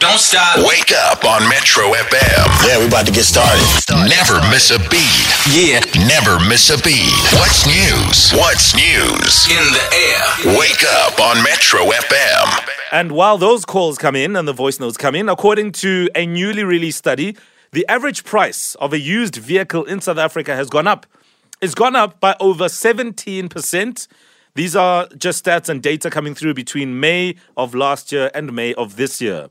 Don't stop. Wake up on Metro FM. Yeah, we're about to get started. Never miss a beat. Yeah. Never miss a beat. What's news? What's news? In the air. Wake up on Metro FM. And while those calls come in and the voice notes come in, according to a newly released study, the average price of a used vehicle in South Africa has gone up. It's gone up by over 17%. These are just stats and data coming through between May of last year and May of this year.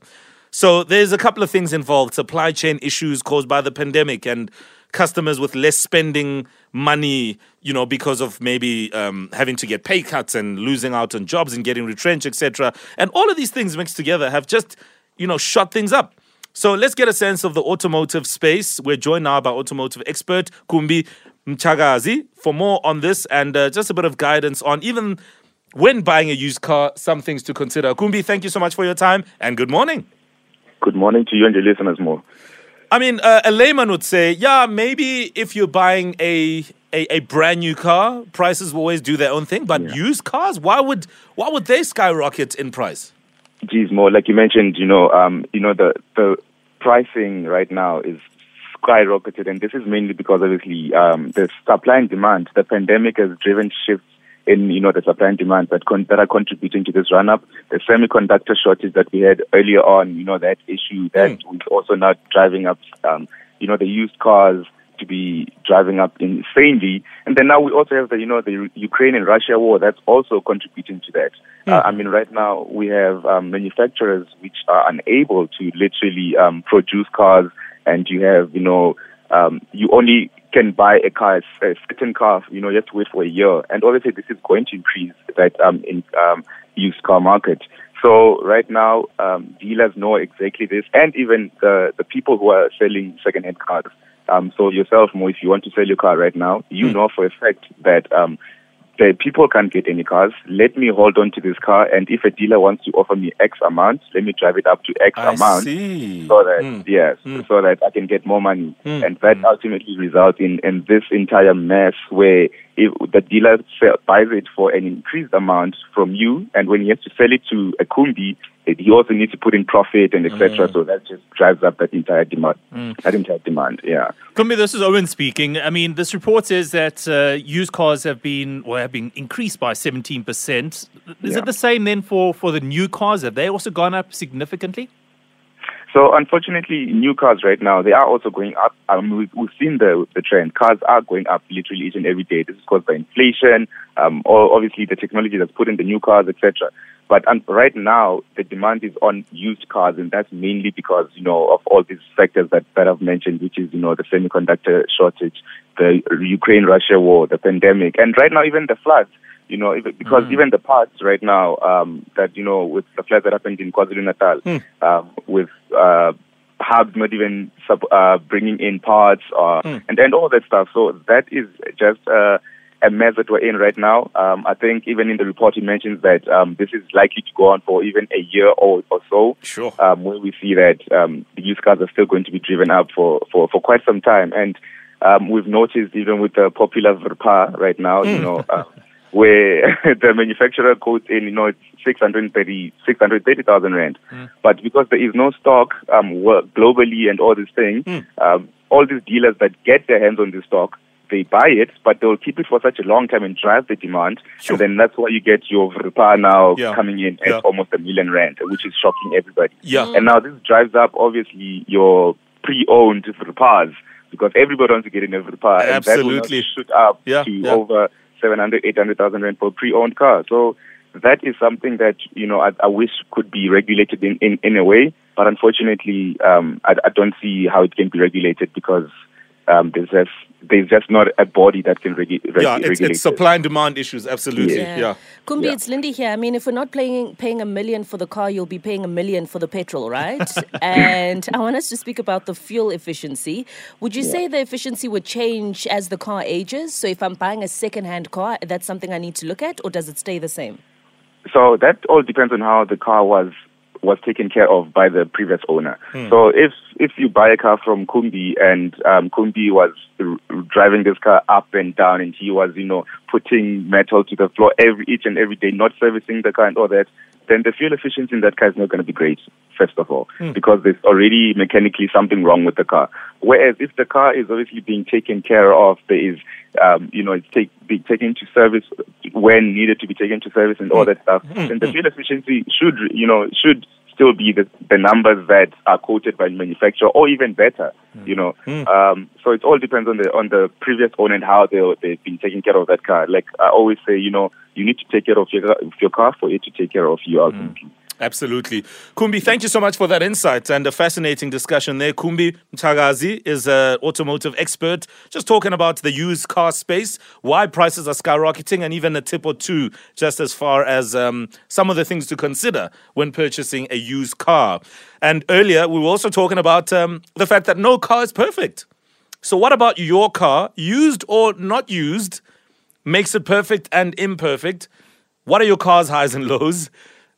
So there's a couple of things involved supply chain issues caused by the pandemic and customers with less spending money, you know, because of maybe um, having to get pay cuts and losing out on jobs and getting retrenched, etc. And all of these things mixed together have just, you know, shot things up. So let's get a sense of the automotive space. We're joined now by automotive expert Kumbi Mtshakazi for more on this and uh, just a bit of guidance on even when buying a used car, some things to consider. Kumbi, thank you so much for your time and good morning. Good morning to you and your listeners, Mo. I mean, uh, a layman would say, yeah, maybe if you're buying a a, a brand new car, prices will always do their own thing. But Yeah. used cars, why would why would they skyrocket in price? Geez, Mo, like you mentioned, you know, um, you know, the the pricing right now is skyrocketed, and this is mainly because obviously um, the supply and demand. The pandemic has driven shifts in you know the supply and demand that con- that are contributing to this run up. The semiconductor shortage that we had earlier on, you know, that issue that is also now driving up, um, you know, the used cars to be driving up insanely. And then now we also have the, you know, the Ukraine and Russia war that's also contributing to that. Uh, I mean, right now we have um, manufacturers which are unable to literally um, produce cars, and you have, you know, um, you only can buy a car, a certain car, you know, you have to wait for a year. And obviously this is going to increase that um, in um, used car market. So right now, um, dealers know exactly this, and even the, the people who are selling second-hand cars. Um, so yourself, Mo, if you want to sell your car right now, you know for a fact that um, the people can't get any cars. Let me hold on to this car, and if a dealer wants to offer me X amount, let me drive it up to X I amount see. so that Mm. yes, Mm. so that I can get more money, Mm. and that ultimately results in in this entire mess where if the dealer sell, buys it for an increased amount from you, and when he has to sell it to a kumbi, it, he also needs to put in profit and etc. Mm. So that just drives up that entire demand. That entire demand, yeah. Kumbi, this is Owen speaking. I mean, this report says that uh, used cars have been well have been increased by 17%. Is Yeah. it the same then for, for the new cars? Have they also gone up significantly? So unfortunately, new cars right now they are also going up. Um, we've, we've seen the the trend. Cars are going up literally each and every day. This is caused by inflation, um, or obviously the technology that's put in the new cars, etc. But um, right now, the demand is on used cars, and that's mainly because you know of all these factors that that I've mentioned, which is you know the semiconductor shortage, the Ukraine-Russia war, the pandemic, and right now even the floods. You know, even, because even the parts right now um, that you know with the floods that happened in KwaZulu Natal, um, with uh, hubs not even sub, uh, bringing in parts or and and all that stuff. So that is just uh, a mess that we're in right now. Um, I think even in the report it mentions that um, this is likely to go on for even a year or, or so. Sure. Um, where we see that um, the used cars are still going to be driven up for, for, for quite some time. And um, we've noticed even with the popular Verpa right now, you know, uh, where the manufacturer quotes in, you know, it's 630 630,000 rand. But because there is no stock um, work globally and all these things, um, all these dealers that get their hands on this stock, they buy it, but they'll keep it for such a long time and drive the demand. Sure. And then that's why you get your Verpa now Yeah. coming in at Yeah. almost a million rand, which is shocking everybody. Yeah. And now this drives up obviously your pre-owned Verpas because everybody wants to get in a Verpa. And that will Absolutely. shoot up Yeah, to yeah. over 700, 800,000 rand for a pre-owned car. So that is something that, you know, I, I wish could be regulated in, in, in a way. But unfortunately, um, I, I don't see how it can be regulated because um, there's just there's just not a body that can regu- regu- Yeah, it's, regulate it's supply and demand issues, absolutely. Yeah. Yeah. Kumbi, Yeah. it's Lindy here. I mean, if we're not paying paying a million for the car, you'll be paying a million for the petrol, right? and I want us to speak about the fuel efficiency. Would you say the efficiency would change as the car ages? So if I'm buying a second-hand car, that's something I need to look at, or does it stay the same? So that all depends on how the car was was taken care of by the previous owner. So if if you buy a car from Kumbi and um, Kumbi was r- driving this car up and down and he was you know putting metal to the floor every each and every day, not servicing the car and all that, then the fuel efficiency in that car is not going to be great, first of all, Hmm. because there's already mechanically something wrong with the car. Whereas if the car is obviously being taken care of, there is, um, you know, it's take, being taken to service when needed to be taken to service and all Hmm. that stuff, then the fuel efficiency should, you know, should still be the, the numbers that are quoted by the manufacturer or even better, hmm. you know. Hmm. Um, so it all depends on the on the previous owner and how they they've been taking care of that car. Like I always say, you know, you need to take care of your of your car for it to take care of you hmm. ultimately. Absolutely. Kumbi, thank you so much for that insight and a fascinating discussion there. Kumbi Mtshakazi is an automotive expert, just talking about the used car space, why prices are skyrocketing, and even a tip or two just as far as um, some of the things to consider when purchasing a used car. And earlier, we were also talking about um, the fact that no car is perfect. So, what about your car, used or not used, makes it perfect and imperfect? What are your car's highs and lows?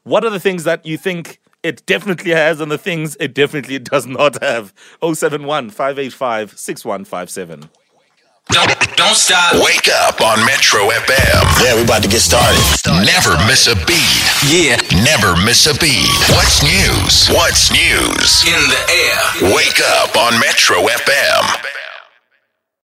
What are the things that you think it definitely has and the things it definitely does not have? 071 585 6157. Don't, don't stop. Wake up on Metro FM. Yeah, we're about to get started. Never miss a beat. Yeah. Never miss a beat. What's news? What's news? In the air. Wake up on Metro FM.